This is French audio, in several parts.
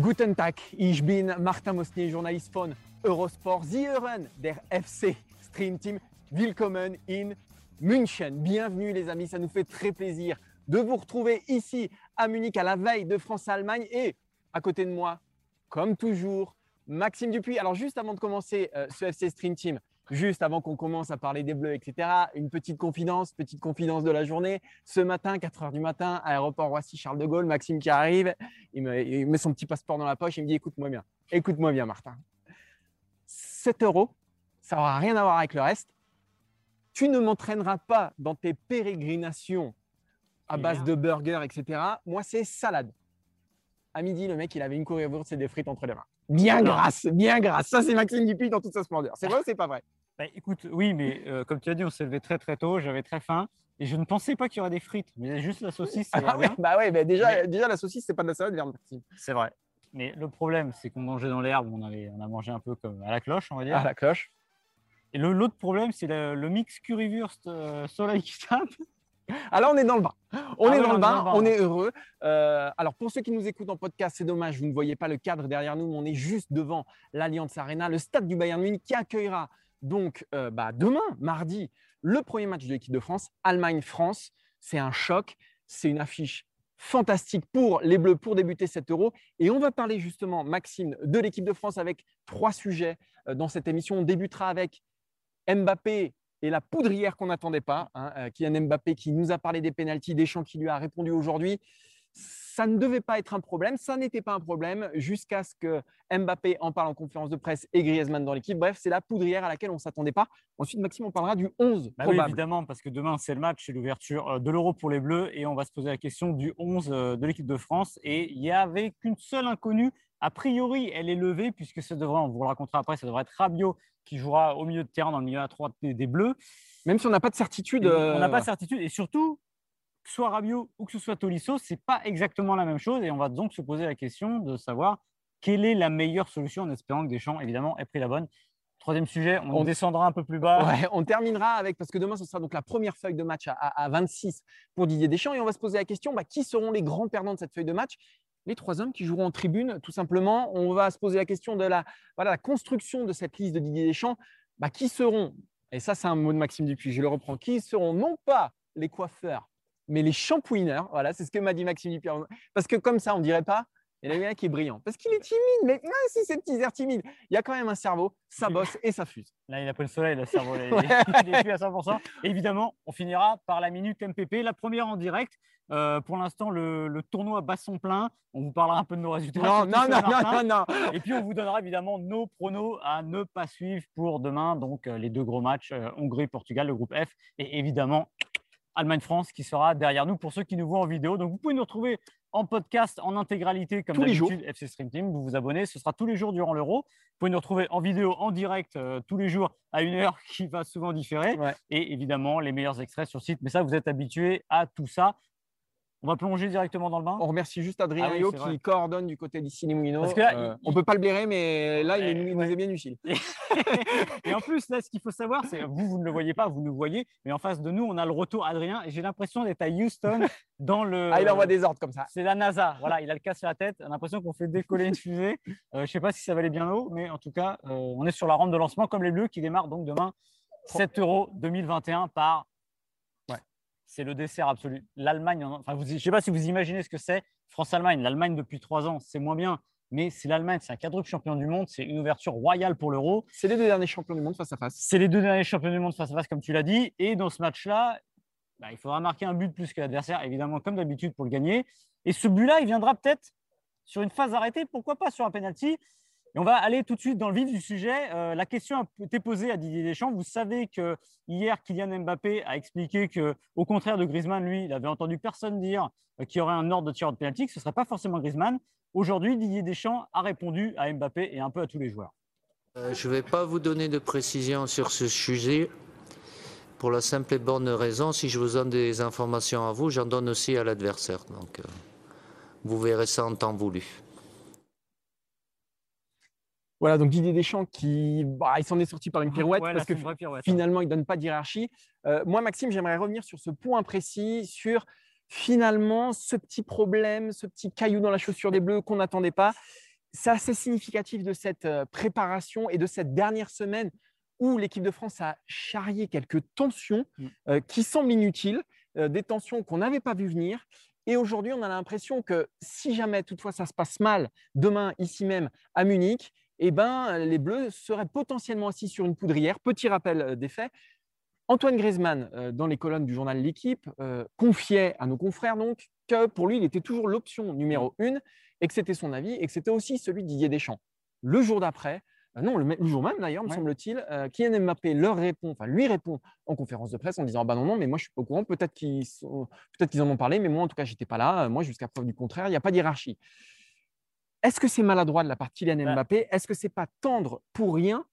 Guten Tag, ich bin Martin Mosnier, journalist von Eurosport. Sie hören der FC Stream Team. Willkommen in München. Bienvenue les amis, ça nous fait très plaisir de vous retrouver ici à Munich à la veille de France-Allemagne et à côté de moi, comme toujours, Maxime Dupuis. Alors juste avant de commencer euh, ce FC Stream Team, juste avant qu'on commence à parler des Bleus, etc., une petite confidence, petite confidence de la journée. Ce matin, 4 heures du matin, aéroport Roissy-Charles de Gaulle, Maxime qui arrive, il me, il met son petit passeport dans la poche, il me dit écoute-moi bien, écoute-moi bien Martin. 7 euros, ça n'aura rien à voir avec le reste. Tu ne m'entraîneras pas dans tes pérégrinations à base de burgers, etc. Moi, c'est salade. À midi, le mec, il avait une currywurst et des frites entre les mains. Bien grasse, bien grasse. Ça, c'est Maxime Dupuis dans toute sa splendeur. C'est vrai ou c'est pas vrai? Bah, écoute, oui, mais euh, comme tu as dit, on s'est levé très très tôt, j'avais très faim et je ne pensais pas qu'il y aurait des frites, mais juste la saucisse, Ah bien. bah ouais, bah déjà, Mais- déjà la saucisse, c'est pas de la salade, Maxime. C'est vrai. Mais le problème, c'est qu'on mangeait dans l'herbe, on, avait, on a mangé un peu comme à la cloche, on va dire. Ah, la cloche. Et l'autre problème, c'est le, le mix currywurst euh, soleil qui tape. Alors, on est dans le bain. On Ah est ouais, dans le bain, on est heureux. Euh, alors, pour ceux qui nous écoutent en podcast, c'est dommage, vous ne voyez pas le cadre derrière nous, mais on est juste devant l'Allianz Arena, le stade du Bayern Munich qui accueillera donc euh, bah, demain, mardi, le premier match de l'équipe de France, Allemagne-France. C'est un choc, c'est une affiche fantastique pour les Bleus pour débuter cet euro. Et on va parler justement, Maxime, de l'équipe de France avec trois sujets euh, dans cette émission. On débutera avec Mbappé et la poudrière qu'on n'attendait pas. Hein, euh, Kylian Mbappé qui nous a parlé des pénalties, Deschamps qui lui a répondu aujourd'hui. Ça ne devait pas être un problème, ça n'était pas un problème jusqu'à ce que Mbappé en parle en conférence de presse et Griezmann dans l'équipe. Bref, c'est la poudrière à laquelle on ne s'attendait pas. Ensuite, Maxime, on parlera du 11 Bah oui, évidemment, parce que demain, c'est le match, c'est l'ouverture euh, de l'Euro pour les Bleus et on va se poser la question du 11 euh, de l'équipe de France. Et il n'y avait qu'une seule inconnue. A priori, elle est levée puisque ça devrait, on vous le racontera après, ça devrait être Rabiot qui jouera au milieu de terrain dans le milieu à droite des, des Bleus. Même si on n'a pas de certitude. Euh, On n'a pas de certitude. Et surtout, que ce soit Rabiot ou que ce soit Tolisso, ce n'est pas exactement la même chose. Et on va donc se poser la question de savoir quelle est la meilleure solution en espérant que Deschamps, évidemment, ait pris la bonne. Troisième sujet, on, On- descendra un peu plus bas. Ouais, on terminera avec, parce que demain, ce sera donc la première feuille de match à, à- à 26 pour Didier Deschamps. Et on va se poser la question, bah, qui seront les grands perdants de cette feuille de match? Les trois hommes qui joueront en tribune, tout simplement. On va se poser la question de la, voilà, la construction de cette liste de Didier Deschamps. Bah, qui seront, et ça c'est un mot de Maxime Dupuis, je le reprends, qui seront non pas les coiffeurs, mais les shampooineurs. Voilà, c'est ce que m'a dit Maxime Dupuis. Parce que comme ça, on ne dirait pas, il y en a un qui est brillant. Parce qu'il est timide, mais même si c'est petit air timide, il y a quand même un cerveau, ça bosse et ça fuse. Là, il a pas le soleil, le cerveau, il est- il est plus à 100%. Et évidemment, on finira par la minute MPP, la première en direct. Euh, pour l'instant, le, le tournoi bat son plein. On vous parlera un peu de nos résultats. Non, non, non, non, non, non. Et puis, on vous donnera évidemment nos pronos à ne pas suivre pour demain. Donc, euh, les deux gros matchs, euh, Hongrie-Portugal, le groupe F. Et évidemment, Allemagne-France qui sera derrière nous pour ceux qui nous voient en vidéo. Donc, vous pouvez nous retrouver en podcast en intégralité comme d'habitude FC Stream Team. Vous vous abonnez, ce sera tous les jours durant l'Euro. Vous pouvez nous retrouver en vidéo, en direct, euh, tous les jours à une heure qui va souvent différer. Ouais. Et évidemment, les meilleurs extraits sur site. Mais ça, vous êtes habitués à tout ça. On va plonger directement dans le bain. On remercie juste Adrien Ah oui, Rio c'est qui vrai. coordonne du côté d'ici les Moulineaux. Parce que là, Euh, il- on peut pas le blairer, mais là, il, est- ouais. nous est bien utile. et en plus, là, ce qu'il faut savoir, c'est vous, vous ne le voyez pas, vous nous voyez, mais en face de nous, on a le retour Adrien et j'ai l'impression d'être à Houston dans le. Ah, il envoie des ordres comme ça. C'est la NASA, voilà, il a le cas sur la tête. On a l'impression qu'on fait décoller une fusée. Euh, je ne sais pas si ça va aller bien haut, mais en tout cas, euh, on est sur la rampe de lancement comme les Bleus qui démarrent donc demain 7 euros 2021 par. C'est le dessert absolu. L'Allemagne, en- enfin, vous- je ne sais pas si vous imaginez ce que c'est. France-Allemagne, l'Allemagne depuis trois ans, c'est moins bien, mais c'est l'Allemagne, c'est un quadruple champion du monde, c'est une ouverture royale pour l'Euro. C'est les deux derniers champions du monde face à face. C'est les deux derniers champions du monde face à face, comme tu l'as dit. Et dans ce match-là, bah, il faudra marquer un but plus que l'adversaire, évidemment, comme d'habitude, pour le gagner. Et ce but-là, il viendra peut-être sur une phase arrêtée, pourquoi pas sur un penalty. On va aller tout de suite dans le vif du sujet. Euh, la question a été posée à Didier Deschamps. Vous savez que hier, Kylian Mbappé a expliqué que, au contraire de Griezmann, lui, il avait entendu personne dire euh, qu'il y aurait un ordre de tir de penalty, que ce ne serait pas forcément Griezmann. Aujourd'hui, Didier Deschamps a répondu à Mbappé et un peu à tous les joueurs. Euh, je ne vais pas vous donner de précision sur ce sujet. Pour la simple et bonne raison, si je vous donne des informations à vous, j'en donne aussi à l'adversaire. Donc, vous verrez ça en temps voulu. Voilà, donc Didier Deschamps qui bah, il s'en est sorti par une pirouette parce que finalement il ne donne pas d'hierarchie. Euh, moi, Maxime, j'aimerais revenir sur ce point précis, sur finalement ce petit problème, ce petit caillou dans la chaussure des Bleus qu'on n'attendait pas. C'est assez significatif de cette euh, préparation et de cette dernière semaine où l'équipe de France a charrié quelques tensions mm. euh, qui semblent inutiles, des tensions qu'on n'avait pas vues venir. Et aujourd'hui, on a l'impression que si jamais toutefois ça se passe mal demain, ici même à Munich, eh ben, les Bleus seraient potentiellement assis sur une poudrière. Petit rappel euh, des faits. Antoine Griezmann, euh, dans les colonnes du journal L'équipe, euh, confiait à nos confrères donc que pour lui, il était toujours l'option numéro une et que c'était son avis et que c'était aussi celui de Didier Deschamps. Le jour d'après, non, le, jour même d'ailleurs, me semble-t-il, Kylian Mbappé leur répond, enfin lui répond en conférence de presse en disant bah non non, mais moi je suis pas au courant. Peut-être qu'ils peut-être qu'ils en ont parlé, mais moi en tout cas j'étais pas là. Moi jusqu'à preuve du contraire, il n'y a pas d'hierarchie. Est-ce que c'est maladroit de la part de Kylian bah Mbappé? Est-ce que c'est pas tendre pour rien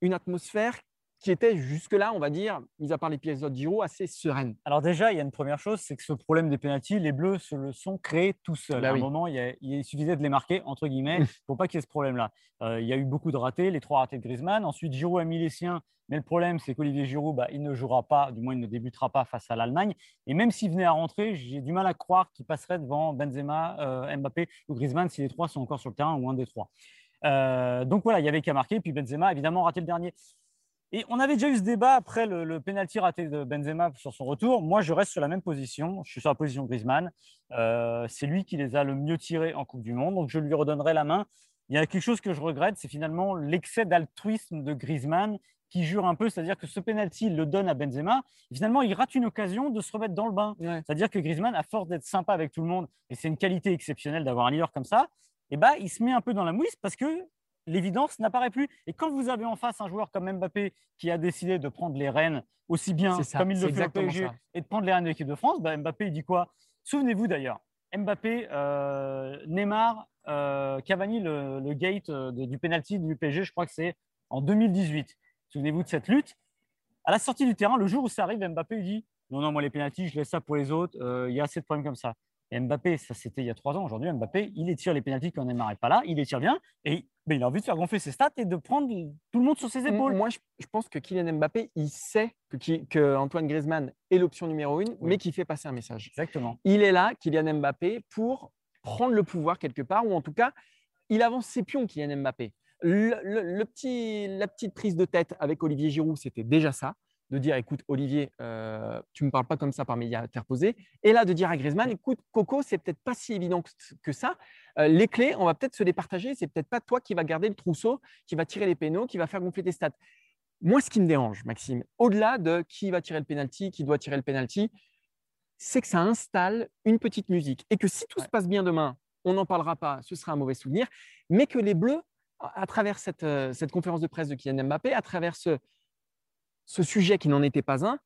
une atmosphère qui était jusque-là, on va dire, mis à part l'épisode Giro, assez sereine Alors déjà, il y a une première chose, c'est que ce problème des pénalties, les Bleus se le sont créés tout seuls. Bah à un moment, il, suffisait de les marquer, entre guillemets, pour pas qu'il y ait ce problème-là. Euh, il y a eu beaucoup de ratés, les trois ratés de Griezmann. Ensuite, Giroud a mis les siens, mais le problème, c'est qu'Olivier Giroud, bah, il ne jouera pas, du moins, il ne débutera pas face à l'Allemagne. Et même s'il venait à rentrer, j'ai du mal à croire qu'il passerait devant Benzema, euh, Mbappé ou Griezmann si les trois sont encore sur le terrain ou un des trois. Euh, donc voilà, il y avait qu'à marquer. Puis Benzema, évidemment, raté le dernier. Et on avait déjà eu ce débat après le, le penalty raté de Benzema sur son retour. Moi, je reste sur la même position. Je suis sur la position Griezmann. Euh, c'est lui qui les a le mieux tirés en Coupe du Monde. Donc, je lui redonnerai la main. Il y a quelque chose que je regrette, c'est finalement l'excès d'altruisme de Griezmann qui jure un peu, c'est-à-dire que ce penalty, il le donne à Benzema. finalement, il rate une occasion de se remettre dans le bain. C'est-à-dire que Griezmann, à force d'être sympa avec tout le monde, et c'est une qualité exceptionnelle d'avoir un leader comme ça, et eh ben, il se met un peu dans la mouise parce que l'évidence n'apparaît plus. Et quand vous avez en face un joueur comme Mbappé qui a décidé de prendre les rênes aussi bien comme il le fait au PSG et de prendre les rênes de l'équipe de France, bah, Mbappé il dit quoi? Souvenez-vous d'ailleurs, Mbappé, euh, Neymar, euh, Cavani, le, gate euh, du penalty du PSG, je crois que c'est en 2018. Souvenez-vous de cette lutte. À la sortie du terrain, le jour où ça arrive, Mbappé il dit non, non, moi les penalties, je laisse ça pour les autres. Il y a assez de problèmes comme ça. Mbappé, ça c'était il y a trois ans. Aujourd'hui, Mbappé, il étire les pénalties quand Neymar n'est pas là, il les tire bien et il a envie de faire gonfler ses stats et de prendre tout le monde sur ses épaules. Moi, je, pense que Kylian Mbappé, il sait que, Antoine Griezmann est l'option numéro une, mais qu'il fait passer un message. Exactement. Il est là, Kylian Mbappé, pour prendre le pouvoir quelque part, ou en tout cas, il avance ses pions, Kylian Mbappé. le petit, la petite prise de tête avec Olivier Giroud, c'était déjà ça de dire écoute Olivier, euh, tu ne me parles pas comme ça par médias interposés. Et là, de dire à Griezmann écoute Coco, c'est peut-être pas si évident que ça. Euh, les clés, on va peut-être se les partager. C'est peut-être pas toi qui va garder le trousseau, qui va tirer les pénaux, qui va faire gonfler tes stats. Moi, ce qui me dérange, Maxime, au-delà de qui va tirer le penalty, qui doit tirer le penalty, c'est que ça installe une petite musique et que si tout se passe bien demain, on n'en parlera pas, ce sera un mauvais souvenir, mais que les Bleus, à travers cette, euh, cette conférence de presse de Kylian Mbappé, à travers ce, ce sujet qui n'en était pas un,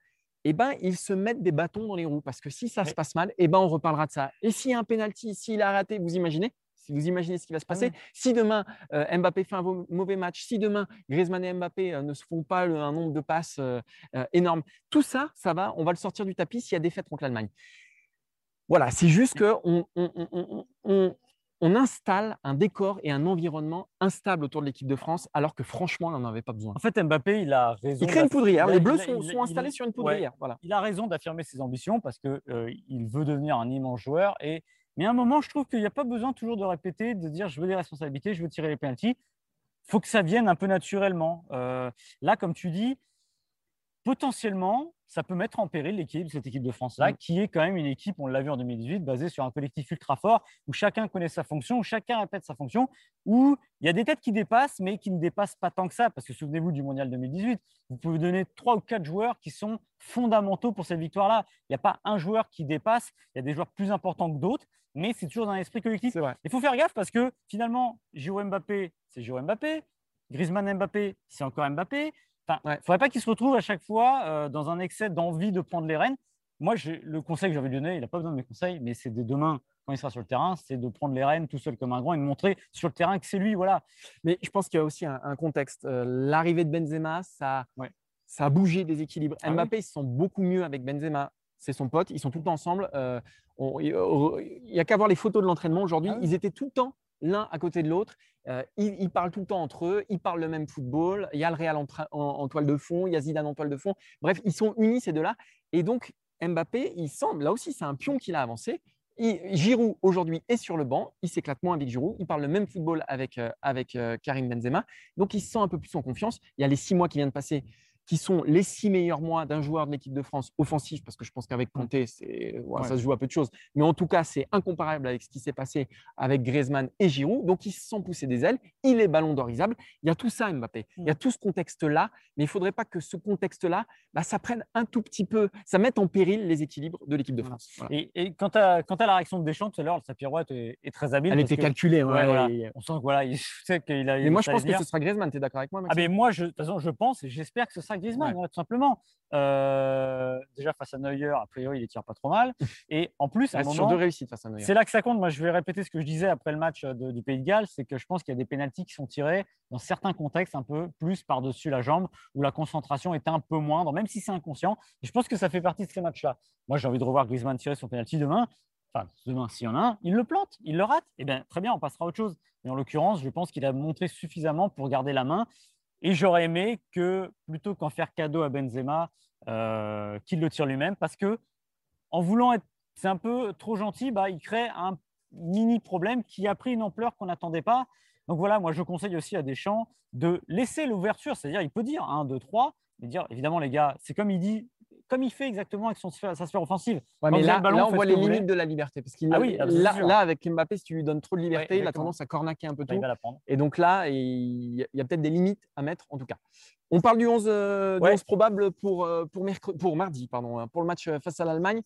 eh ben, ils se mettent des bâtons dans les roues parce que si ça se passe mal, eh ben, on reparlera de ça. Et s'il y a un penalty, s'il a raté, vous imaginez si vous imaginez ce qui va se ah passer, si demain euh, Mbappé fait un mauvais match, si demain Griezmann et Mbappé euh, ne se font pas un nombre de passes euh, énorme, tout ça, ça va, on va le sortir du tapis s'il y a fêtes contre l'Allemagne. Voilà, c'est juste que on, on installe un décor et un environnement instable autour de l'équipe de France, alors que franchement, on n'en avait pas besoin. En fait, Mbappé, il a raison. Il crée une poudrière. Les Bleus sont, installés sur une poudrière. voilà. Il a raison d'affirmer ses ambitions parce qu'il euh, veut devenir un immense joueur. Et... Mais à un moment, je trouve qu'il n'y a pas besoin toujours de répéter, de dire je veux des responsabilités, je veux tirer les penalties. Il faut que ça vienne un peu naturellement. Euh, là, comme tu dis, potentiellement, ça peut mettre en péril l'équipe, cette équipe de France-là, mm. qui est quand même une équipe, on l'a vu en 2018, basée sur un collectif ultra fort, où chacun connaît sa fonction, où chacun répète sa fonction, où il y a des têtes qui dépassent, mais qui ne dépassent pas tant que ça, parce que souvenez-vous du Mondial 2018, vous pouvez donner trois ou quatre joueurs qui sont fondamentaux pour cette victoire-là. Il n'y a pas un joueur qui dépasse, il y a des joueurs plus importants que d'autres, mais c'est toujours dans l'esprit collectif. Il faut faire gaffe parce que finalement, Giroud Mbappé, c'est Giroud Mbappé. Griezmann Mbappé, c'est encore Mbappé. Enfin, il Ouais. ne faudrait pas qu'il se retrouve à chaque fois euh, dans un excès d'envie de prendre les rênes. Moi, le conseil que j'avais donné, il n'a pas besoin de mes conseils, mais c'est de demain, quand il sera sur le terrain, c'est de prendre les rênes tout seul comme un grand et de montrer sur le terrain que c'est lui. Voilà. Mais je pense qu'il y a aussi un, un contexte. Euh, L'arrivée de Benzema, ça, Ouais. ça a bougé des équilibres. Ah oui. Mbappé, ils se sent beaucoup mieux avec Benzema. C'est son pote, ils sont tout le temps ensemble. Euh, on- Il il n'y a qu'à voir les photos de l'entraînement aujourd'hui. Ah oui. Ils étaient tout le temps l'un à côté de l'autre. Euh, ils, parlent tout le temps entre eux. Ils parlent le même football. Il y a le Real en, toile de fond. Il y a Zidane en toile de fond. Bref, ils sont unis ces deux-là. Et donc, Mbappé, il semble, là aussi, c'est un pion qu'il a avancé. Giroud, aujourd'hui, est sur le banc. Il s'éclate moins avec Giroud. Il parle le même football avec, euh, avec euh, Karim Benzema. Donc, il se sent un peu plus en confiance. Il y a les six mois qui viennent de passer, qui sont les six meilleurs mois d'un joueur de l'équipe de France offensif, parce que je pense qu'avec Kanté, c'est, voilà, ça se joue à peu de choses. Mais en tout cas, c'est incomparable avec ce qui s'est passé avec Griezmann et Giroud. Donc, il se sent pousser des ailes. Il est ballon d'orisable. Il y a tout ça, Mbappé. Il y a tout ce contexte-là. Mais il ne faudrait pas que ce contexte-là, bah, ça prenne un tout petit peu, ça mette en péril les équilibres de l'équipe de Voilà. France. Voilà. Et, et quant, à, quant à la réaction de Deschamps tout à l'heure, sa pirouette est, est très habile. Elle était que- calculée. Ouais, voilà. et- On sent que voilà, il sait qu'il a. Mais moi, je pense que ce sera Griezmann. Tu es d'accord avec moi, Ah ben moi, je, de toute façon, je pense et j'espère que ce sera Griezmann, Ouais. ouais, tout simplement. Euh, déjà face à Neuer, a priori, il les tire pas trop mal. Et en plus, à un moment, deux réussites face à Neuer. c'est là que ça compte. Moi, je vais répéter ce que je disais après le match de- du Pays de Galles, c'est que je pense qu'il y a des pénalties qui sont tirés dans certains contextes un peu plus par-dessus la jambe, où la concentration est un peu moindre, même si c'est inconscient. Et je pense que ça fait partie de ces matchs-là. Moi, j'ai envie de revoir Griezmann tirer son pénalty demain. Enfin, demain, s'il y en a un, il le plante, il le rate. Eh bien, très bien, on passera à autre chose. Mais en l'occurrence, je pense qu'il a montré suffisamment pour garder la main. Et j'aurais aimé que, plutôt qu'en faire cadeau à Benzema, euh, qu'il le tire lui-même, parce que en voulant être, c'est un peu trop gentil, bah, il crée un mini problème qui a pris une ampleur qu'on n'attendait pas. Donc voilà, moi je conseille aussi à Deschamps de laisser l'ouverture, c'est-à-dire il peut dire 1, 2, 3, mais dire évidemment les gars, c'est comme il dit, comme il fait exactement avec son, sa sphère offensive. Ouais, mais là, ballon, on voit les limites voulez. de la liberté. Parce qu'il Ah oui, là, là, avec Mbappé, si tu lui donnes trop de liberté, il a tendance à cornaquer un peu tout. il va la prendre. Et donc là, il y a- peut-être des limites à mettre, en tout cas. On parle du 11, euh, du Ouais. 11 probable pour, euh, pour, pour mardi, pardon, hein, pour le match euh, face à l'Allemagne.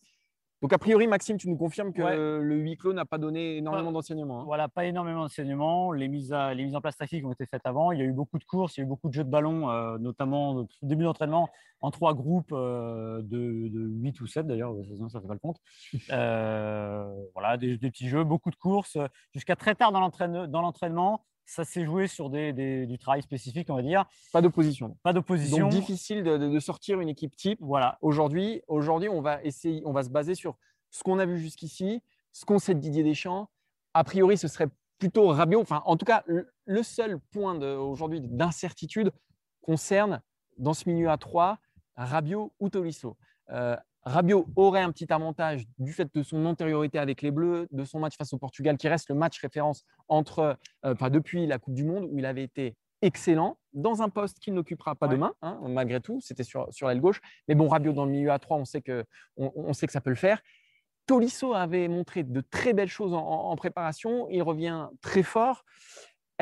Donc, a priori, Maxime, tu nous confirmes que Ouais. le huis clos n'a pas donné énormément d'enseignements. hein. Voilà, pas énormément d'enseignements. Les mises, à- les mises en place tactiques ont été faites avant. Il y a eu beaucoup de courses, il y a eu beaucoup de jeux de ballon, euh, notamment au début d'entraînement en trois groupes euh, de, de 8 ou 7 d'ailleurs, ça ne fait pas le compte. Euh, voilà, des, des petits jeux, beaucoup de courses. Jusqu'à très tard dans l'entraînement, ça s'est joué sur des, des- du travail spécifique, on va dire. Pas d'opposition. Pas d'opposition. Donc, difficile de, sortir une équipe type. Voilà, Aujourd'hui, aujourd'hui, on va essayer, on va se baser sur ce qu'on a vu jusqu'ici, ce qu'on sait de Didier Deschamps. A priori, ce serait plutôt Rabiot. Enfin, en tout cas, le- seul point aujourd'hui d'incertitude concerne dans ce milieu à 3 Rabiot ou Tolisso. Euh, Rabiot aurait un petit avantage du fait de son antériorité avec les Bleus, de son match face au Portugal, qui reste le match référence entre, euh, enfin, depuis la Coupe du Monde, où il avait été excellent dans un poste qu'il n'occupera pas Ouais. demain, hein, malgré tout. C'était sur, sur l'aile gauche. Mais bon, Rabiot dans le milieu à 3, on sait que, on, on sait que ça peut le faire. Tolisso avait montré de très belles choses en, en- en préparation. Il revient très fort.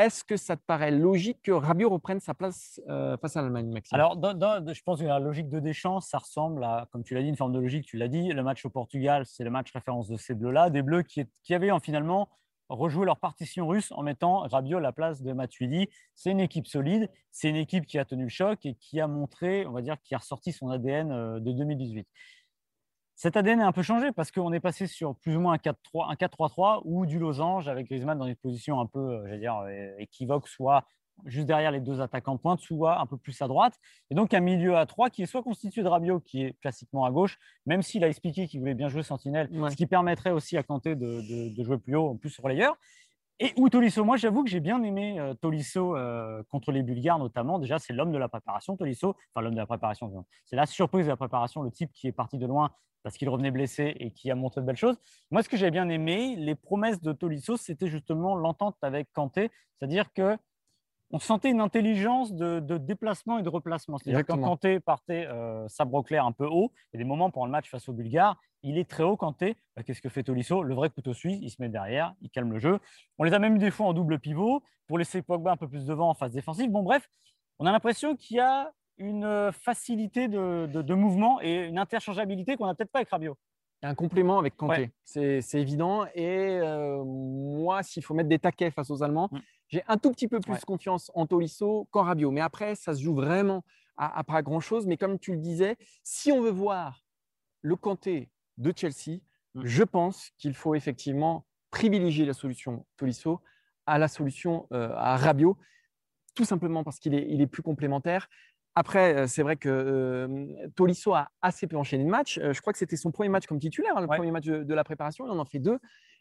Est-ce que ça te paraît logique que Rabiot reprenne sa place euh, face à l'Allemagne, Maxime? Alors, je pense que la logique de Deschamps, ça ressemble à, comme tu l'as dit, une forme de logique, tu l'as dit. Le match au Portugal, c'est le match référence de ces Bleus-là, des Bleus qui, avaient en, finalement rejoué leur partition russe en mettant Rabiot à la place de Matuidi. C'est une équipe solide, c'est une équipe qui a tenu le choc et qui a montré, on va dire, qui a ressorti son ADN euh, de 2018. Cet ADN a un peu changé parce qu'on est passé sur plus ou moins un 4-3, un 4-3-3 ou du losange avec Griezmann dans une position un peu, euh, j'allais dire, euh, équivoque, soit juste derrière les deux attaquants pointe, soit un peu plus à droite. Et donc un milieu à 3 qui est soit constitué de Rabiot, qui est classiquement à gauche, même s'il a expliqué qu'il voulait bien jouer sentinelle, Ouais. ce qui permettrait aussi à Kanté de, de- de jouer plus haut, en plus relayeur. Et ou Tolisso, moi j'avoue que j'ai bien aimé euh, Tolisso euh, contre les Bulgares notamment. Déjà, c'est l'homme de la préparation, Tolisso. Enfin, l'homme de la préparation, c'est la surprise de la préparation, le type qui est parti de loin parce qu'il revenait blessé et qui a montré de belles choses. Moi, ce que j'ai bien aimé, les promesses de Tolisso, c'était justement l'entente avec Kanté, c'est-à-dire que on sentait une intelligence de, de déplacement et de replacement. C'est-à-dire quand. Kanté partait euh, sabre clair un peu haut, il y a des moments pendant le match face aux Bulgares, il est très haut Kanté. Bah, Qu'est-ce que fait Tolisso? Le vrai couteau suisse, il se met derrière, il calme le jeu. On les a même eu des fois en double pivot pour laisser Pogba un peu plus devant en phase défensive. Bon, bref, on a l'impression qu'il y a une euh, facilité de, de- de mouvement et une interchangeabilité qu'on n'a peut-être pas avec Rabiot. Il y a un complément avec Kanté, Ouais. c'est c'est évident. Et euh, moi, s'il faut mettre des taquets face aux Allemands, Mm. J'ai un tout petit peu plus Ouais. confiance en Tolisso qu'en Rabiot. Mais après, ça se joue vraiment à, à pas grand-chose. Mais comme tu le disais, si on veut voir le Kanté de Chelsea, Mm. je pense qu'il faut effectivement privilégier la solution Tolisso à la solution euh, à Rabiot, tout simplement parce qu'il est, il est plus complémentaire. Après, euh, c'est vrai que euh, Tolisso a assez peu enchaîné de matchs. Euh, je crois que c'était son premier match comme titulaire, hein, le Ouais. premier match de, de la préparation. Il en a fait deux.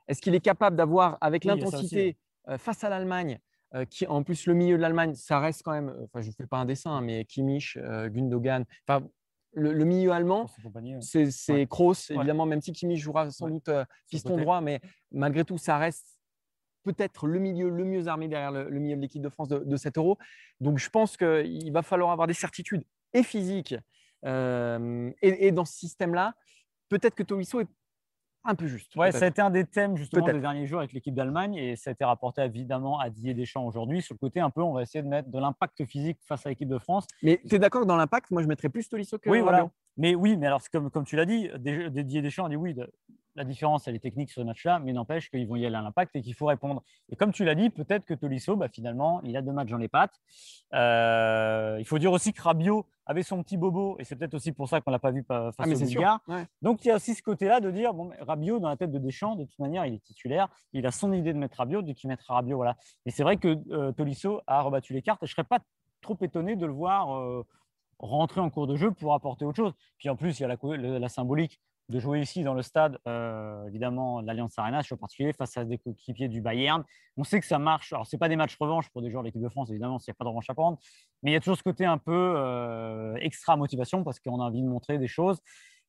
Est-ce qu'il est capable d'avoir, avec Oui, l'intensité face à l'Allemagne, euh, qui en plus le milieu de l'Allemagne, ça reste quand même, euh, enfin je ne fais pas un dessin, hein, mais Kimmich, euh, Gundogan, enfin le, le milieu allemand, C'est ouais. Kroos, évidemment, même si Kimmich jouera sans Ouais. doute euh, piston droit, mais malgré tout, ça reste peut-être le milieu le mieux armé derrière le, le milieu de l'équipe de France de, de cet euro. Donc je pense qu'il va falloir avoir des certitudes et physiques. euh, et, et dans ce système-là, peut-être que Tolisso est un peu juste. Ouais, ça a été un des thèmes justement des derniers jours avec l'équipe d'Allemagne et ça a été rapporté évidemment à Didier Deschamps aujourd'hui. Sur le côté un peu, on va essayer de mettre de l'impact physique face à l'équipe de France. Mais tu es d'accord que dans l'impact, moi je mettrais plus Tolisso que Oui, voilà. Mais oui, mais alors comme, comme tu l'as dit, Didier Deschamps a dit oui, la différence elle est technique sur ce match-là, mais n'empêche qu'ils vont y aller à l'impact et qu'il faut répondre. Et comme tu l'as dit, peut-être que Tolisso, bah, finalement, il a deux matchs dans les pattes. Euh, il faut dire aussi que Rabiot avait son petit bobo et c'est peut-être aussi pour ça qu'on l'a pas vu face Ah. Ouais. Donc il y a aussi ce côté-là de dire bon, Rabiot dans la tête de Deschamps, de toute manière, il est titulaire, il a son idée de mettre Rabiot, donc il mettra Rabiot. Voilà. Et c'est vrai que euh, Tolisso a rebattu les cartes et je serais pas trop étonné de le voir euh, rentrer en cours de jeu pour apporter autre chose. Puis en plus, il y a la symbolique de jouer ici dans le stade, euh, évidemment, l'Alliance Arena, en particulier face à des coéquipiers du Bayern. On sait que ça marche. Alors, ce pas des matchs revanche pour des joueurs de l'équipe de France, évidemment, s'il n'y a pas de revanche à prendre. Mais il y a toujours ce côté un peu euh, extra motivation parce qu'on a envie de montrer des choses.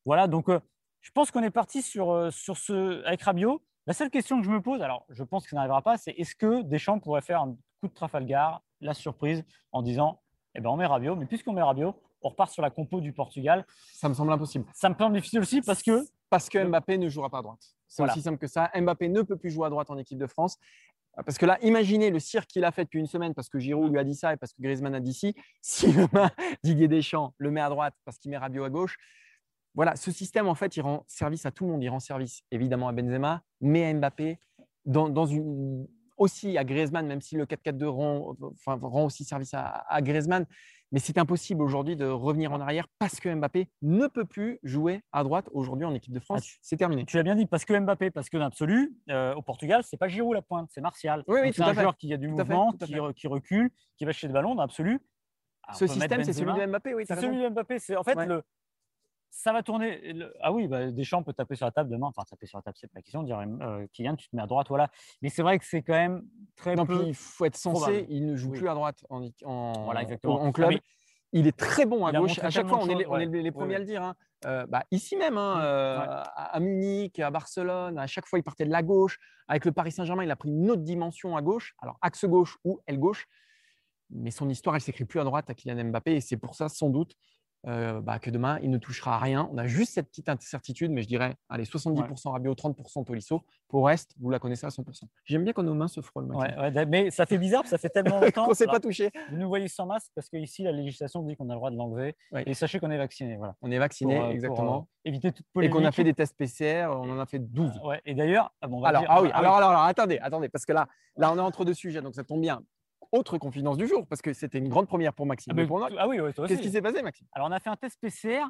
Voilà, donc euh, je pense qu'on est parti sur, sur ce, avec Rabiot. La seule question que je me pose, alors je pense que ça n'arrivera pas, c'est est-ce que Deschamps pourrait faire un coup de Trafalgar, la surprise, en disant eh ben, on met Rabiot, mais puisqu'on met Rabiot, on repart sur la compo du Portugal. Ça me semble impossible. Ça me semble difficile aussi parce que Parce que Mbappé ne jouera pas à droite. C'est Voilà. aussi simple que ça. Mbappé ne peut plus jouer à droite en équipe de France. Parce que là, imaginez le cirque qu'il a fait depuis une semaine parce que Giroud lui a dit ça et parce que Griezmann a dit ci. Si demain Didier Deschamps le met à droite parce qu'il met Rabiot à gauche, voilà, ce système en fait, il rend service à tout le monde. Il rend service évidemment à Benzema, mais à Mbappé, dans, dans une aussi à Griezmann, même si le 4-4-2 rend, enfin, rend aussi service à, à Griezmann. Mais c'est impossible aujourd'hui de revenir en arrière parce que Mbappé ne peut plus jouer à droite aujourd'hui en équipe de France. Ah, tu- c'est terminé. tu l'as bien dit, parce que Mbappé, parce que l'absolu, euh, au Portugal, c'est pas Giroud la pointe, c'est Martial. Oui, oui, c'est un fait. joueur qui a du Tout à fait, mouvement, qui, recule, qui va chez le ballon, dans l'absolu. Ah, Ce système, c'est celui de Mbappé, oui. C'est celui de Mbappé. C'est en fait Ouais. le. Ça va tourner. Ah oui, bah, Deschamps peut taper sur la table demain. Enfin, taper sur la table, c'est pas la question. Dire euh, Kylian, tu te mets à droite, voilà. Mais c'est vrai que c'est quand même très Non, peu. il faut être probable. il ne joue Oui. plus à droite en, en, Voilà, exactement. en club. Ah, mais Il est très bon à Il gauche. À chaque fois, on est les, est premiers Ouais, à le dire. hein. Euh, bah, ici même, hein, Mm, euh, ouais. à Munich, à Barcelone, à chaque fois, il partait de la gauche. Avec le Paris Saint-Germain, il a pris une autre dimension à gauche. Alors, axe gauche ou aile gauche. Mais son histoire, elle s'écrit plus à droite à Kylian Mbappé. Et c'est pour ça, sans doute, euh, bah, que demain, il ne touchera à rien. On a juste cette petite incertitude, mais je dirais, allez, 70% Rabiot, 30% Tolisso. Pour le reste, vous la connaissez à 100%. J'aime bien quand nos mains se frôlent. Ouais, ouais, mais ça fait bizarre, ça fait tellement longtemps. Qu'on ne s'est pas touché. Vous nous voyez sans masque parce qu'ici, la législation dit qu'on a le droit de l'enlever. Ouais. Et sachez qu'on est vacciné. Voilà. On est vacciné, Pour, euh, pour, exactement. euh, éviter toute et polémique. qu'on a fait des tests PCR, on en a fait 12. Ouais, et d'ailleurs, ah bon, on va Alors, dire- ah oui, alors, alors, alors, attendez, attendez, parce que là, là, on est entre deux sujets, donc ça tombe bien. Autre confidence du jour, parce que c'était une grande première pour Maxime. Ah, Mais pour moi, ah oui, ouais, Qu'est-ce qui s'est passé, Maxime? Alors, on a fait un test PCR,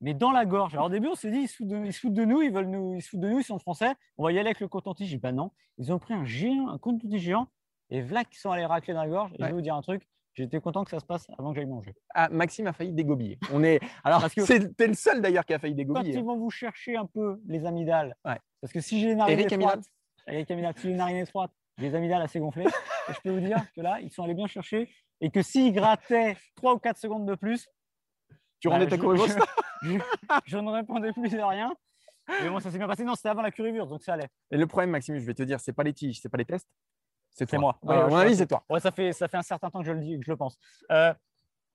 mais dans la gorge. Alors, au début, on s'est dit, ils se foutent de, ils se foutent de nous, ils veulent nous, ils se foutent de nous, ils sont français. On va y aller avec le coton-tige. J'ai dit, bah non. Ils ont pris un géant, un coton-tige géant, et voilà qu'ils sont allés racler dans la gorge. Et je Ouais. vais vous dire un truc, j'étais content que ça se passe avant que j'aille manger. ah, Maxime a failli dégobiller. On est. Alors, c'était le seul d'ailleurs qui a failli Quand dégobiller. ils vont vous chercher un peu les amygdales, Ouais. parce que si j'ai les narines Eric étroites, Amidal Eric Amidal, si les narines étroites, les amygdales assez gonflées, et je peux vous dire que là, ils sont allés bien chercher, et que s'ils grattaient 3 ou 4 secondes de plus, Tu bah, rendais ta courbe je, je- je ne répondais plus à rien. Mais bon, ça s'est bien passé. Non, c'était avant la currivure, donc ça allait. Et le problème, Maxime, je vais te dire, c'est pas les tiges, c'est pas les tests. C'est moi. Ouais, à mon avis, c'est toi. Ouais, ça fait, ça fait un certain temps que je le dis, que je le pense. Euh,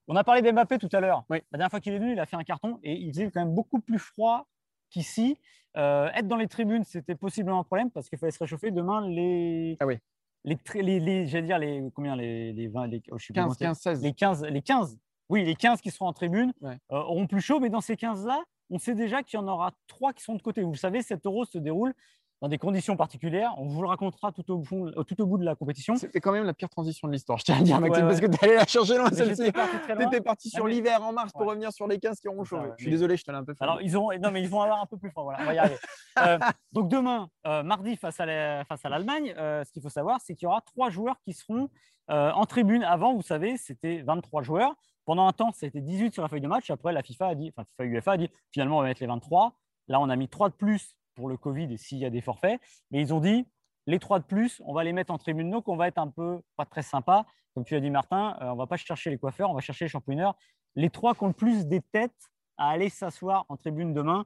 on a parlé d'Mbappé tout à l'heure. Oui. La dernière fois qu'il est venu, il a fait un carton et il faisait quand même beaucoup plus froid qu'ici. Euh, être dans les tribunes, c'était possiblement un problème parce qu'il fallait se réchauffer. Demain, les. Ah oui. Les, les, les- j'allais dire les combien les, les 20 les, oh, je sais plus 15, comment c'est. 15, 16. les 15 les 15 oui les 15 qui seront en tribune Ouais. euh, auront plus chaud mais dans ces 15 là on sait déjà qu'il y en aura trois qui sont de côté. Vous le savez, cet euro se déroule dans des conditions particulières. On vous le racontera tout au, fond- euh, tout au bout de la compétition. C'était quand même la pire transition de l'histoire, je tiens à dire, Maxime, Ouais, parce que tu allais la chercher loin, celle-ci. Tu étais parti sur Ah, mais- l'hiver en mars pour Ouais. revenir sur les 15 qui auront chauffé. Je suis désolé, je te l'ai un peu fait. Alors, ils ont, non, mais ils vont avoir un peu plus fort. Voilà, on va y arriver. Euh, donc, demain, euh, mardi, face à la- l'Allemagne, euh, ce qu'il faut savoir, c'est qu'il y aura trois joueurs qui seront en tribune. Avant, vous savez, c'était 23 joueurs. Pendant un temps, c'était 18 sur la feuille de match. Après, la FIFA a dit, enfin, FIFA UEFA a dit, finalement, on va mettre les 23. Là, on a mis 3 de plus pour le Covid et s'il y a des forfaits. Mais ils ont dit, les 3 de plus, on va les mettre en tribune. Donc, on va être un peu pas très sympa. Comme tu as dit, Martin, euh, on va pas chercher les coiffeurs, on va chercher les championneurs. Les trois qui ont le plus des têtes à aller s'asseoir en tribune demain,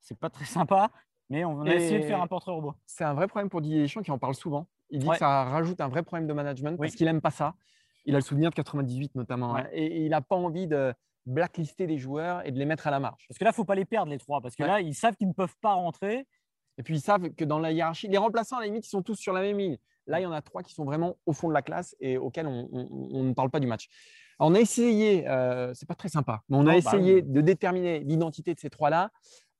c'est pas très sympa, mais on a Et- essayé de faire un portrait robot. C'est un vrai problème pour Didier Deschamps qui en parle souvent. Il dit Ouais. que ça rajoute un vrai problème de management parce qu'il n'aime pas ça. Il a le souvenir de 98 notamment. Ouais. hein, et il n'a pas envie de blacklister des joueurs et de les mettre à la marge. Parce que là, il faut pas les perdre, les trois, parce que Ouais. là, ils savent qu'ils ne peuvent pas rentrer. Et puis ils savent que dans la hiérarchie, les remplaçants à la limite, ils sont tous sur la même ligne. Là, il y en a trois qui sont vraiment au fond de la classe et auxquels on, on- on ne parle pas du match. Alors, on a essayé, euh, c'est pas très sympa, mais on a Non, bah essayé oui. de déterminer l'identité de ces trois-là.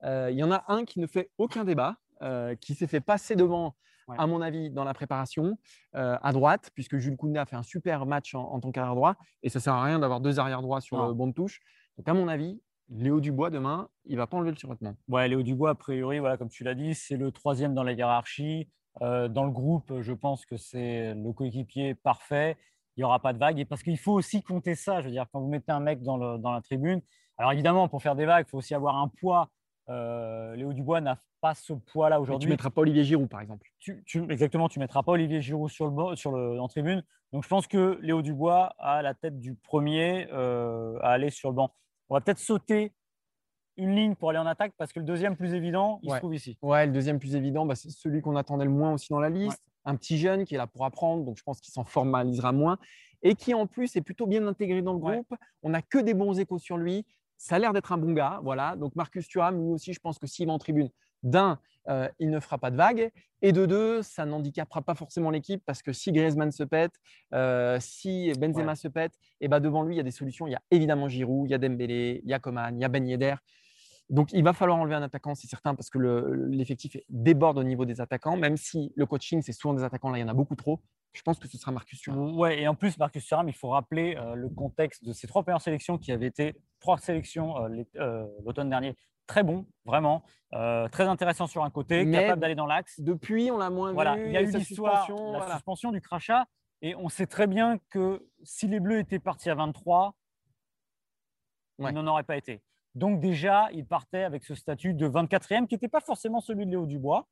Euh, il y en a un qui ne fait aucun débat, euh, qui s'est fait passer devant, Ouais. à mon avis, dans la préparation, euh, à droite, puisque Jules Koundé a fait un super match en, en tant qu'arrière droit, et ça sert à rien d'avoir deux arrière droits sur Non. le banc de touche. Donc, à mon avis, Léo Dubois, demain, il va pas enlever le survêtement. Ouais, Léo Dubois, a priori, voilà, comme tu l'as dit, c'est le troisième dans la hiérarchie. Euh, dans le groupe, je pense que c'est le coéquipier parfait. Il n'y aura pas de vagues. Et parce qu'il faut aussi compter ça. Je veux dire, quand vous mettez un mec dans, le- dans la tribune, alors évidemment, pour faire des vagues, il faut aussi avoir un poids. Euh, Léo Dubois n'a pas ce poids-là Mais Tu aujourd'hui. ne mettras pas Olivier Giroud, par exemple. tu, tu- exactement, tu ne mettras pas Olivier Giroud sur le, sur le, en tribune. Donc, je pense que Léo Dubois a la tête du premier euh, à aller sur le banc. On va peut-être sauter une ligne pour aller en attaque parce que le deuxième plus évident, il Ouais. se trouve ici. Ouais, le deuxième plus évident, bah, c'est celui qu'on attendait le moins aussi dans la liste. Un petit jeune qui est là pour apprendre, donc je pense qu'il s'en formalisera moins. Et qui en plus est plutôt bien intégré dans le Ouais. groupe. On n'a que des bons échos sur lui. Ça a l'air d'être un bon gars. Voilà. Donc Marcus Thuram, lui aussi, je pense que s'il va en tribune, d'un, euh, il ne fera pas de vague. Et de deux, ça n'handicapera pas forcément l'équipe parce que si Griezmann se pète, euh, si Benzema Ouais. se pète, et bah devant lui, il y a des solutions. Il y a évidemment Giroud, il y a Dembélé, il y a Coman, il y a Ben Yedder. Donc, il va falloir enlever un attaquant, c'est certain, parce que le- l'effectif déborde au niveau des attaquants, même si le coaching, c'est souvent des attaquants, là, il y en a beaucoup trop. Je pense que ce sera Marcus Thuram. Ouais, et en plus, Marcus Thuram, il faut rappeler euh, le contexte de ces trois premières sélections qui avaient été trois sélections euh, euh, l'automne dernier. Très bon, vraiment. Euh, très intéressant sur un côté, Mais capable d'aller dans l'axe. Depuis, on l'a moins Voilà, vu. il y a eu l'histoire, suspension, la voilà. suspension du crachat. Et on sait très bien que si les Bleus étaient partis à 23, Ouais. ils n'en auraient pas été. Donc déjà, ils partaient avec ce statut de 24e qui n'était pas forcément celui de Léo Dubois,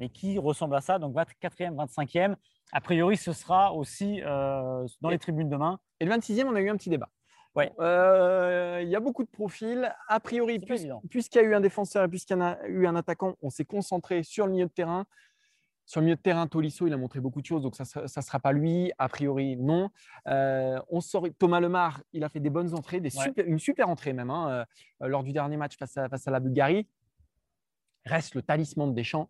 mais qui ressemble à ça? Donc 24e, 25e. A priori, ce sera aussi euh, dans les tribunes demain. Et le 26e, on a eu un petit débat. Ouais. Euh, Il y a beaucoup de profils. A priori, puisqu'il y a eu un défenseur et puisqu'il y en a eu un attaquant, on s'est concentré sur le milieu de terrain. Sur le milieu de terrain, Tolisso, il a montré beaucoup de choses, donc ça ne sera pas lui. A priori, non. Euh, on sort, Thomas Lemar, il a fait des bonnes entrées, des Ouais. super- une super entrée même, hein, euh, lors du dernier match face à, face à la Bulgarie. Reste le talisman de Deschamps.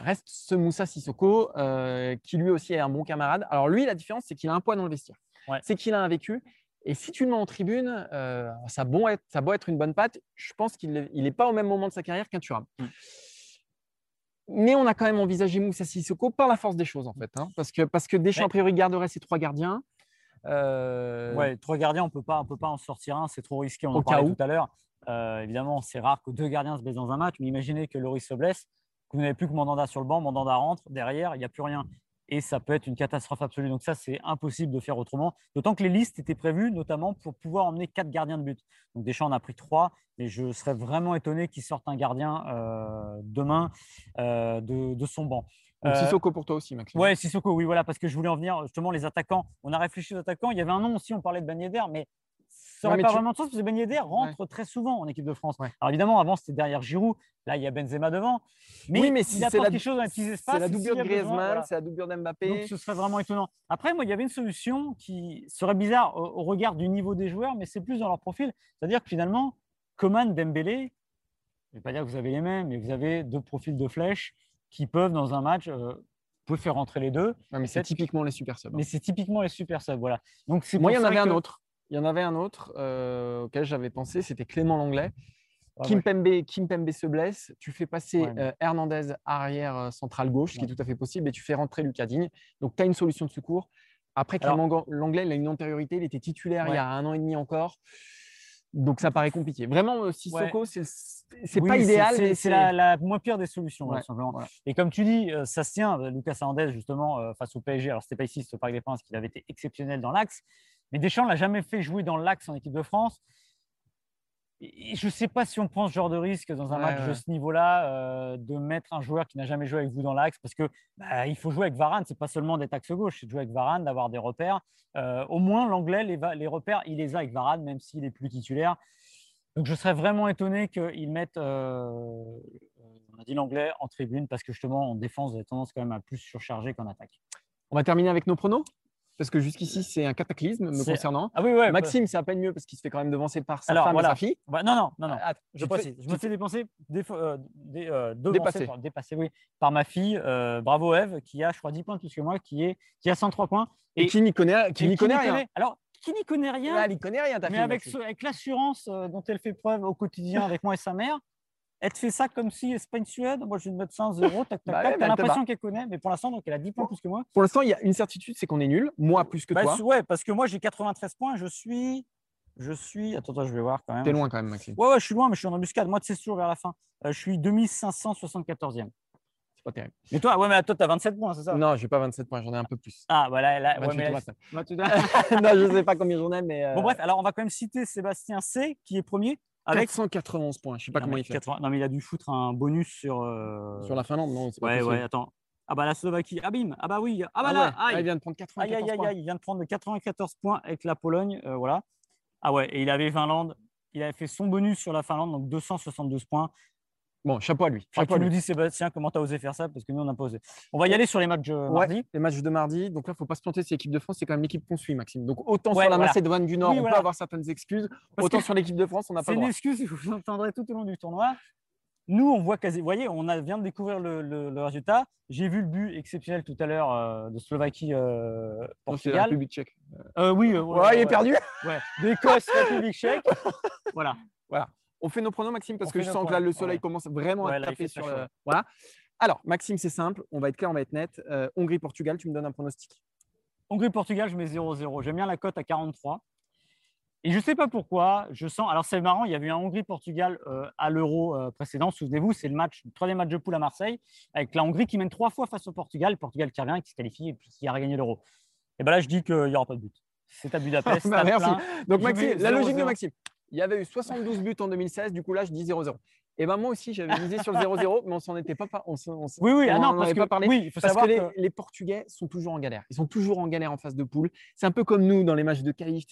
Reste ce Moussa Sissoko, euh, qui lui aussi est un bon camarade. Alors lui, la différence, c'est qu'il a un poids dans le vestiaire. Ouais. C'est qu'il a un vécu. Et si tu le mets en tribune, euh, ça, bon être, ça a beau être une bonne patte, je pense qu'il n'est pas au même moment de sa carrière qu'un Thuram. Mm. Mais on a quand même envisagé Moussa Sissoko par la force des choses, en fait. hein, parce, que, parce que Deschamps, Ouais. a priori, garderait ses trois gardiens. Euh, Ouais, trois gardiens, on peut pas, on peut pas en sortir un, c'est trop risqué. On en cas parlait tout à l'heure. Euh, évidemment, c'est rare que deux gardiens se blessent dans un match, mais imaginez que Loris se blesse, que vous n'avez plus que Mandanda sur le banc, Mandanda rentre, derrière, il n'y a plus rien. Et ça peut être une catastrophe absolue. Donc ça, c'est impossible de faire autrement. D'autant que les listes étaient prévues notamment pour pouvoir emmener quatre gardiens de but. Donc Deschamps en a pris trois, mais je serais vraiment étonné qu'il sorte un gardien euh, demain euh, de, de son banc. Donc Euh, Sissoko pour toi aussi, Maxime. Ouais, Sissoko, oui, voilà, parce que je voulais en venir justement les attaquants. On a réfléchi aux attaquants. Il y avait un nom aussi, on parlait de Yedder, mais n'aurait mais pas tu- vraiment de sens parce que Ben Yedder rentre très souvent en équipe de France. Ouais. Alors évidemment, avant c'était derrière Giroud, là il y a Benzema devant. Mais, oui, mais il si c'est apporte la, quelque chose dans les petits espaces. c'est la doublure de Griezmann, voilà. c'est la doublure d'Mbappé. Donc ce serait vraiment étonnant. Après, moi, il y avait une solution qui serait bizarre au, au regard du niveau des joueurs, mais c'est plus dans leur profil. C'est-à-dire que finalement, Coman, Dembélé, je ne vais pas dire que vous avez les mêmes, mais vous avez deux profils de flèches qui peuvent, dans un match, euh, vous pouvez faire rentrer les deux. Ouais, mais c'est typiquement les super subs. hein. Mais c'est typiquement les super subs, voilà. Donc c'est Moi, il y en avait un autre. Il y en avait un autre euh, auquel j'avais pensé, c'était Clément Langlais. Ouais, Kim ouais. Pembe, Kim Pembe se blesse, tu fais passer Ouais, mais- euh, Hernandez arrière euh, central gauche, ce qui est Ouais. tout à fait possible, et tu fais rentrer Lucas Digne. Donc, tu as une solution de secours. Après, Clément Langlais, il a une antériorité, il était titulaire il y Ouais. a un an et demi encore. Donc, ça paraît compliqué. Vraiment, Sissoko, c'est c'est Oui, pas idéal, c'est- mais C'est la, la moins pire des solutions, Ouais, simplement. voilà. Et comme tu dis, ça se tient. Lucas Hernandez, justement, face au PSG. Alors, c'était pas ici, au Parc des Princes, qu'il avait été exceptionnel dans l'axe. Mais Deschamps l'a jamais fait jouer dans l'axe en équipe de France. Et je ne sais pas si on prend ce genre de risque dans un Ouais, match de ce niveau-là, euh, de mettre un joueur qui n'a jamais joué avec vous dans l'axe, parce que bah, il faut jouer avec Varane. C'est pas seulement d'être axe gauche, c'est de jouer avec Varane, d'avoir des repères. Euh, au moins, l'anglais, les repères, il les a avec Varane, même s'il est plus titulaire. Donc, je serais vraiment étonné qu'ils mettent, euh, on a dit l'anglais, en tribune, parce que justement, en défense, vous avez tendance quand même à plus surcharger qu'en attaque. On va terminer avec nos pronos, parce que jusqu'ici, c'est un cataclysme me concernant. Ah oui, ouais. Maxime, c'est à peine mieux parce qu'il se fait quand même devancer par sa Alors, femme voilà. et sa fille. bah, non, non, non, non. Attends, Je me fais dépenser, euh, dé- euh, Dépasser. par- dépasser, oui, par ma fille. euh, bravo Eve, qui a, je crois, 10 points de plus que moi, qui, est, qui a 103 points. Et qui n'y connaît, qui n'y connaît rien. Alors, qui n'y connaît rien, Ah, elle n'y connaît rien, ta mais fille. avec, ce- avec l'assurance euh, dont elle fait preuve au quotidien avec moi et sa mère, elle te fait ça comme si Espagne-Suède, moi je vais te mettre ça en zéro, tac, tac, Bah tac. mais T'as l'impression qu'elle connaît, mais pour l'instant, donc elle a 10 points plus que moi. Pour l'instant, il y a une certitude, c'est qu'on est nul. Moi, plus que Bah, toi. ouais, parce que moi j'ai 93 points, je suis. Je suis. Attends, attends, je vais voir quand même. T'es loin quand même, Maxime. Ouais, ouais, je suis loin, mais je suis en embuscade. Moi, c'est sûr vers la fin. Euh, je suis 2574e. C'est pas terrible. Mais toi, ouais, mais toi, tu as 27 points, c'est ça? Non, j'ai pas 27 points, j'en ai un peu plus. Ah, voilà. Là, ouais, 28 mais ou là, 29. moi, tu dois- non, je sais pas combien j'en ai, mais. euh, Bon, bref, alors on va quand même citer Sébastien C, qui est premier. Avec 491 points. Je sais pas comment il fait. 80 Non, mais il a dû foutre un bonus sur. euh, Sur la Finlande, non pas Ouais, possible. ouais, attends. Ah, bah la Slovaquie. Ah, bim. Ah, bah oui. Ah, bah Ah là. ouais, ah, il vient de prendre Aïe, 94 aïe, aïe, points. il vient de prendre 94 points avec la Pologne. euh, voilà. Ah ouais, et il avait Finlande. Il avait fait son bonus sur la Finlande, donc 272 points. Bon, chapeau à lui. Enfin, Chapeau à tu nous lui. dis, Sébastien, comment tu as osé faire ça? Parce que nous, on n'a pas osé. On va y aller sur les matchs euh, Ouais, mardi. les matchs de mardi. Donc là, il ne faut pas se planter. C'est l'équipe de France, c'est quand même l'équipe qu'on suit, Maxime. Donc autant Ouais, sur la voilà. Macédoine du Nord, Oui, on voilà. peut avoir certaines excuses. Parce autant sur l'équipe de France, on n'a pas C'est une excuse que vous entendrez tout au long du tournoi. Nous, on voit quasi. Vous voyez, on a, vient de découvrir le, le- le résultat. J'ai vu le but exceptionnel tout à l'heure euh, de Slovaquie-Portugal. République tchèque. oui, euh, Ouais, il est perdu. Ouais. D'Écosse, République tchèque. Voilà. On fait nos pronos, Maxime, parce On que je sens que là, le soleil ouais. commence vraiment Ouais, à taper sur le. Voilà. Alors, Maxime, c'est simple. On va être clair, on va être net. Euh, Hongrie-Portugal, tu me donnes un pronostic. Hongrie-Portugal, je mets 0-0. J'aime bien la cote à 43. Et je ne sais pas pourquoi, je sens. Alors, c'est marrant, il y avait eu un Hongrie-Portugal euh, à l'Euro euh, précédent. Souvenez-vous, c'est le match, le troisième match de poule à Marseille, avec la Hongrie qui mène trois fois face au Portugal. Le Portugal qui revient, qui se qualifie et puis qui a regagné l'Euro. Et bien là, je dis qu'il n'y aura pas de but. C'est à Budapest. Bah, stade merci. Donc, Maxime, la logique de 0-0. Maxime, il y avait eu 72 buts en 2016. Du coup, là, je dis 0-0. Et ben moi aussi, j'avais misé sur le 0-0, mais on s'en était pas. par- On, Oui, oui, on ah non, parce que pas parlé. oui, il faut Parce que savoir les, que les Portugais sont toujours en galère. Ils sont toujours en galère en phase de poule. C'est un peu comme nous dans les matchs de qualif.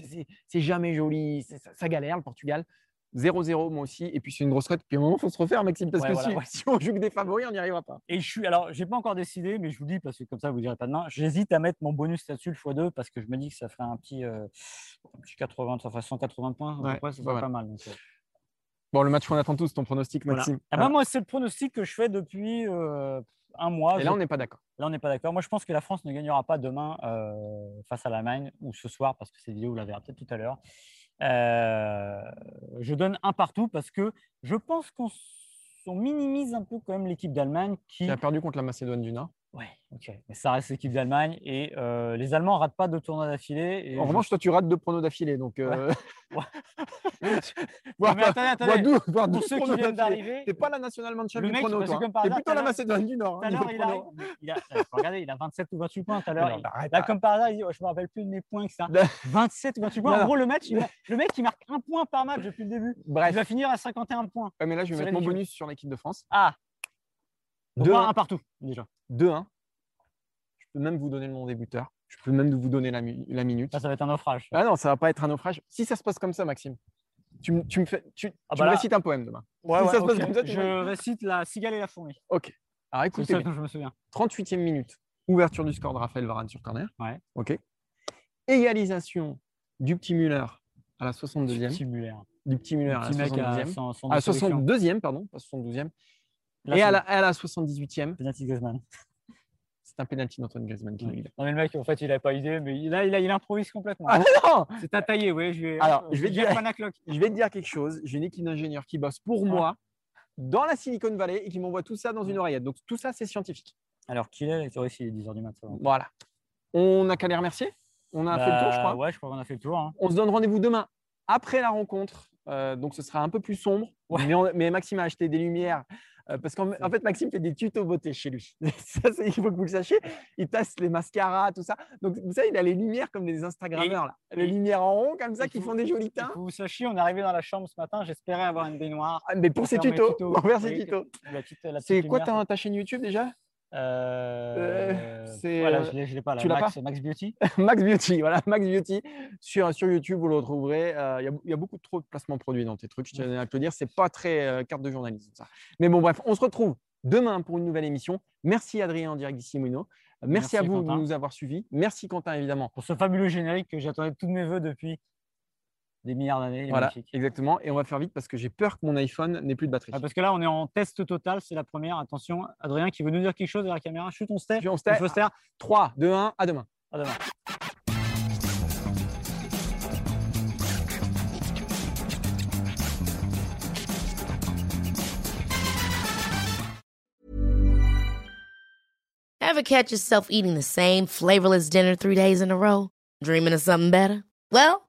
C'est jamais joli. ça galère, le Portugal. 0-0, moi aussi. Et puis, c'est une grosse cote. Puis, à un moment, il faut se refaire, Maxime, parce Ouais, que voilà, si, ouais. si on joue que des favoris, on n'y arrivera pas. Et je suis, alors, j'ai pas encore décidé, mais je vous dis parce que comme ça, vous direz pas demain. J'hésite à mettre mon bonus là-dessus le x2 parce que je me dis que ça ferait un petit, euh, un petit 80, ça ferait 180 points. Ouais, Après, ça pas serait mal. pas mal. donc, euh, Bon, le match qu'on attend tous, ton pronostic, voilà. Maxime. Ah bah, moi, c'est le pronostic que je fais depuis euh, un mois. Et là, Je- on n'est pas d'accord. là, on n'est pas d'accord. Moi, je pense que la France ne gagnera pas demain euh, face à l'Allemagne ou ce soir parce que cette vidéo, vous la verrez peut-être tout à l'heure. Euh, je donne un partout parce que je pense qu'on minimise un peu quand même l'équipe d'Allemagne. Qui a perdu contre la Macédoine du Nord. Ouais, ok. Mais ça reste l'équipe d'Allemagne et euh, les Allemands ratent pas deux tournois d'affilée. En je- revanche, toi, tu rates deux pronos d'affilée. Donc, euh, voir, mais attendez, voir attendez. deux- voir Pour deux ceux qui viennent d'arriver, T'es pas la nationalement de Le du prono, que toi. comme par T'es plutôt la Macédoine du Nord. hein, il. Il a, faut regarder, il a 27 ou 28 points tout à l'heure. Il- Là, comme par hasard, il dit oh, Je me rappelle plus de mes points, etc. Là- 27 ou 28 points. Non, En gros, le match, il le mec, il marque un point par match depuis le début. Bref, Il va finir à 51 points. Ouais, mais là, je vais mettre mon bonus sur l'équipe de France. Ah Donc, 2-1. moi, un partout, déjà. 2-1. Je peux même vous donner le nom des buteurs. Je peux même vous donner la, mi- la minute. Ça va être un naufrage. Ah non, ça va pas être un naufrage. Si ça se passe comme ça, Maxime, tu, me- tu me fais, tu, Ah tu bah me là- récites un poème demain. Ouais, si ouais, ça se passe comme ça, tu Je récite la cigale et la fourmi. Ok. Alors écoutez, dont je me souviens. 38e minute, ouverture du score de Raphaël Varane sur corner. Ouais. Ok. Égalisation du petit Müller à la 62e. Petit Muller. Du petit Müller à la Petit mec à 72e. 100, 100 À la de sélection. 62e, pardon, pas 72e. Là, et à la, à la 78e, Penalty Griezmann. C'est un penalty d'Antoine Griezmann qui l'a mis. Non, mais le mec, en fait, il n'avait pas idée, mais il, a, il, a, il improvise complètement. Ah non C'est à tailler, oui. Je vais, Alors, je vais dire dire-. Je vais te dire quelque chose. J'ai une équipe d'ingénieurs qui bosse pour moi dans la Silicon Valley et qui m'envoie tout ça dans une oreillette. Donc tout ça, c'est scientifique. Alors qu'il est, il est 10h du matin. Voilà. On n'a qu'à les remercier. On a fait le tour, je Bah, crois. Ouais, je crois qu'on a fait le tour. hein. On se donne rendez-vous demain après la rencontre. Euh, donc ce sera un peu plus sombre. Ouais. Mais, on- mais Maxime a acheté des lumières. Euh, parce qu'en en fait, Maxime fait des tutos beauté chez lui. ça, il faut que vous le sachiez. Il teste les mascaras, tout ça. Donc, vous savez, il a les lumières comme des Instagrammeurs. Là. Les lumières en rond, comme ça, qui font des jolis teints. que vous sachiez, on est arrivé dans la chambre ce matin, j'espérais avoir une baignoire. Ah, mais pour ces tutos, tutos. pour faire ces Oui, tutos. C'est quoi ta, ta chaîne YouTube déjà? Euh, c'est, voilà, je l'ai- je l'ai pas là. tu l'as Max, Max Beauty. Max Beauty, voilà, Max Beauty. Sur, sur YouTube, vous le retrouverez. Euh, Il y, a, il y a beaucoup trop de placements produits dans tes trucs. Je tiens à te le dire, c'est pas très euh, carte de journalisme ça. Mais bon, bref, on se retrouve demain pour une nouvelle émission. Merci Adrien en direct d'ici Mouino. Euh, Merci, Merci, à vous Quentin. de nous avoir suivis. Merci Quentin évidemment. Pour ce fabuleux générique que j'attendais de tous mes voeux depuis des milliards d'années. Voilà, magnifique. exactement. Et on va faire vite parce que j'ai peur que mon iPhone n'ait plus de batterie. Ah, parce que là, on est en test total, c'est la première. Attention, Adrien qui veut nous dire quelque chose à la caméra. Chut, on se tait. On se tait. se taire. 3, 2, 1, à demain. À demain. Ever catch yourself eating the same flavorless dinner three days in a row? Dreaming of something better? Well,